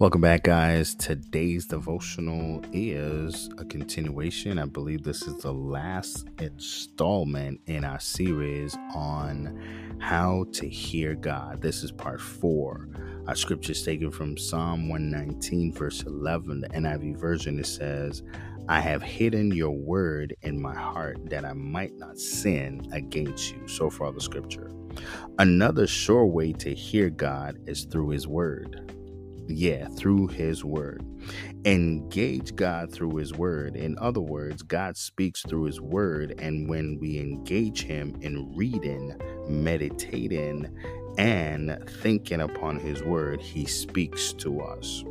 Welcome back, guys. Today's devotional is a continuation. I believe this is the last installment in our series on how to hear God. This is part four. Our scripture is taken from Psalm 119, verse 11. The NIV version it says, I have hidden your word in my heart that I might not sin against you. So far, the scripture. Another sure way to hear God is through his word yeah, through His Word. Engage God through His Word. In other words, God speaks through His Word, and when we engage Him in reading, meditating, and thinking upon His Word, He speaks to us.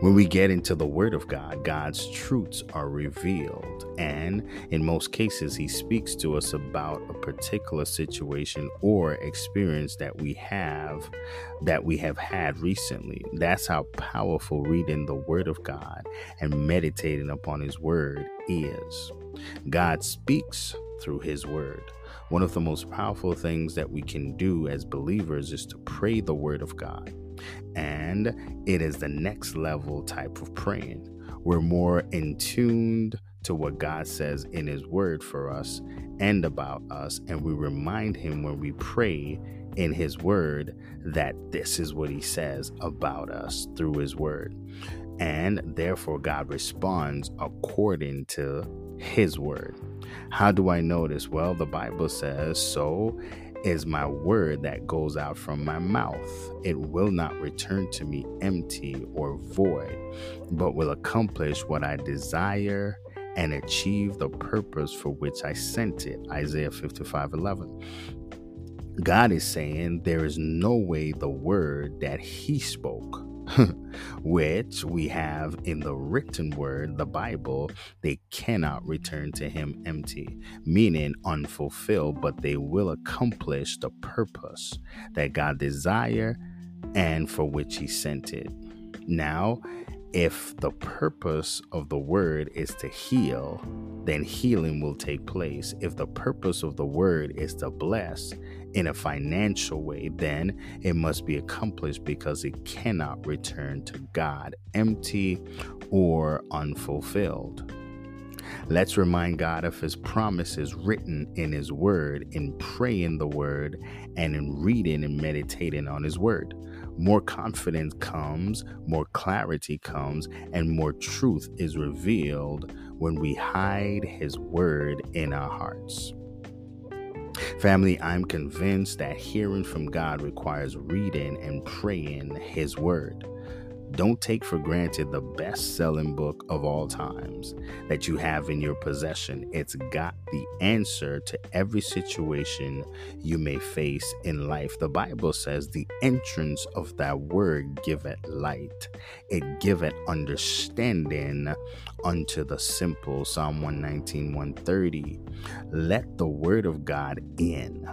When we get into the Word of God, God's truths are revealed. And in most cases, He speaks to us about a particular situation or experience that we have that we have had recently. That's how powerful reading the Word of God and meditating upon His Word is. God speaks through His Word. One of the most powerful things that we can do as believers is to pray the Word of God. And it is the next level type of praying. We're more in tuned to what God says in His Word for us and about us. And we remind Him when we pray in His Word that this is what He says about us through His Word. And therefore, God responds according to His Word. How do I know this? Well, the Bible says, So is my word that goes out from my mouth. It will not return to me empty or void, but will accomplish what I desire and achieve the purpose for which I sent it. Isaiah 55 11. God is saying there is no way the word that He spoke which we have in the written word, the Bible, they cannot return to him empty, meaning unfulfilled, but they will accomplish the purpose that God desire and for which he sent it. Now, if the purpose of the word is to heal, then healing will take place. If the purpose of the word is to bless in a financial way, then it must be accomplished because it cannot return to God empty or unfulfilled. Let's remind God of His promises written in His Word, in praying the Word, and in reading and meditating on His Word more confidence comes, more clarity comes, and more truth is revealed when we hide His Word in our hearts. Family, I'm convinced that hearing from God requires reading and praying His Word. Don't take for granted the best selling book of all times that you have in your possession. It's got the answer to every situation you may face in life. The Bible says, The entrance of that word giveth light, it giveth understanding unto the simple. Psalm 119, 130. Let the word of God in.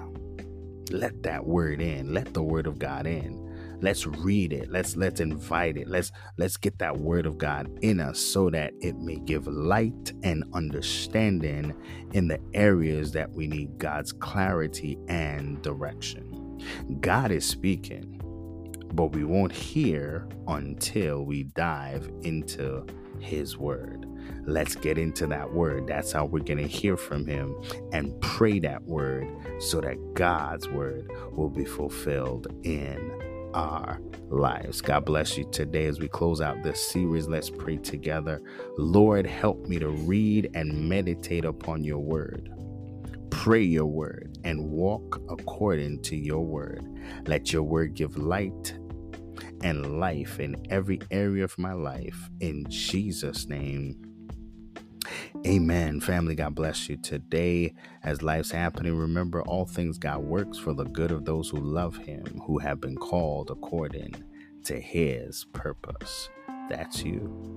Let that word in. Let the word of God in let's read it let's let's invite it let's let's get that word of god in us so that it may give light and understanding in the areas that we need god's clarity and direction god is speaking but we won't hear until we dive into his word. Let's get into that word. That's how we're going to hear from him and pray that word so that God's word will be fulfilled in our lives. God bless you today as we close out this series. Let's pray together. Lord, help me to read and meditate upon your word. Pray your word and walk according to your word. Let your word give light and life in every area of my life. In Jesus' name. Amen. Family, God bless you. Today, as life's happening, remember all things God works for the good of those who love Him, who have been called according to His purpose. That's you.